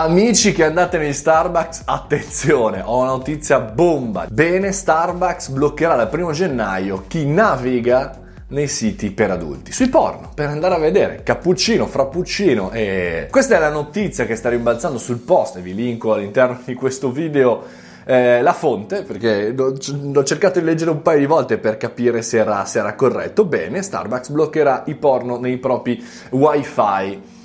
Amici che andate negli Starbucks, attenzione, ho una notizia bomba. Bene, Starbucks bloccherà dal 1 gennaio chi naviga nei siti per adulti, sui porno, per andare a vedere cappuccino, frappuccino e questa è la notizia che sta rimbalzando sul post e vi linko all'interno di questo video eh, la fonte, perché l'ho cercato di leggere un paio di volte per capire se era, se era corretto. Bene, Starbucks bloccherà i porno nei propri wifi.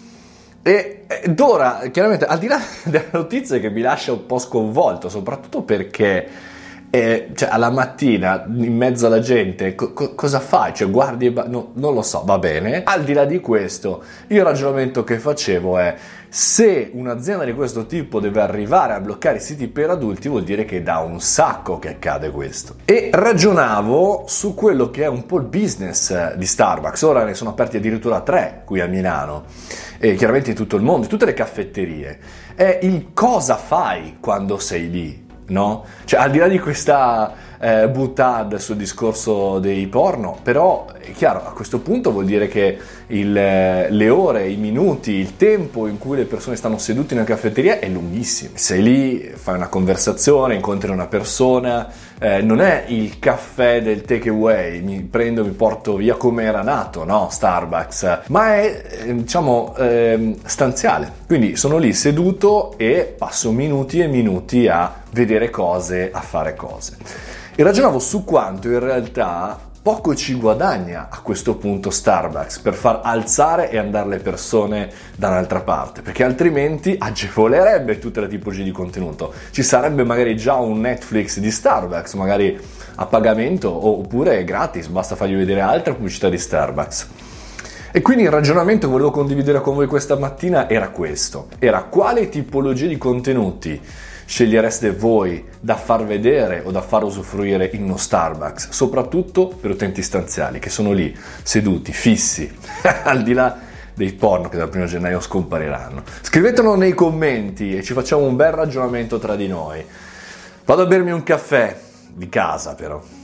E ed ora, chiaramente, al di là della notizia che mi lascia un po' sconvolto, soprattutto perché eh, cioè, alla mattina, in mezzo alla gente, co- cosa fai? Cioè, guardi e ba- no, non lo so, va bene. Al di là di questo, il ragionamento che facevo è se un'azienda di questo tipo deve arrivare a bloccare i siti per adulti, vuol dire che da un sacco che accade questo. E ragionavo su quello che è un po' il business di Starbucks. Ora ne sono aperti addirittura tre qui a Milano, e chiaramente in tutto il mondo, in tutte le caffetterie. È il cosa fai quando sei lì, no? Cioè, al di là di questa eh, buttad sul discorso dei porno, però è chiaro, a questo punto vuol dire che il, eh, le ore, i minuti, il tempo in cui le persone stanno sedute in una caffetteria è lunghissimo. Sei lì, fai una conversazione, incontri una persona, eh, non è il caffè del takeaway, mi prendo, mi porto via come era nato, no? Starbucks, ma è eh, diciamo eh, stanziale. Quindi sono lì seduto e passo minuti e minuti a vedere cose, a fare cose. E ragionavo su quanto in realtà poco ci guadagna a questo punto Starbucks per far alzare e andare le persone da un'altra parte, perché altrimenti agevolerebbe tutta la tipologia di contenuto. Ci sarebbe magari già un Netflix di Starbucks, magari a pagamento oppure gratis, basta fargli vedere altre pubblicità di Starbucks. E quindi il ragionamento che volevo condividere con voi questa mattina era questo, era quale tipologia di contenuti scegliereste voi da far vedere o da far usufruire in uno Starbucks, soprattutto per utenti stanziali che sono lì seduti, fissi, al di là dei porno che dal primo gennaio scompariranno. Scrivetelo nei commenti e ci facciamo un bel ragionamento tra di noi. Vado a bermi un caffè di casa però.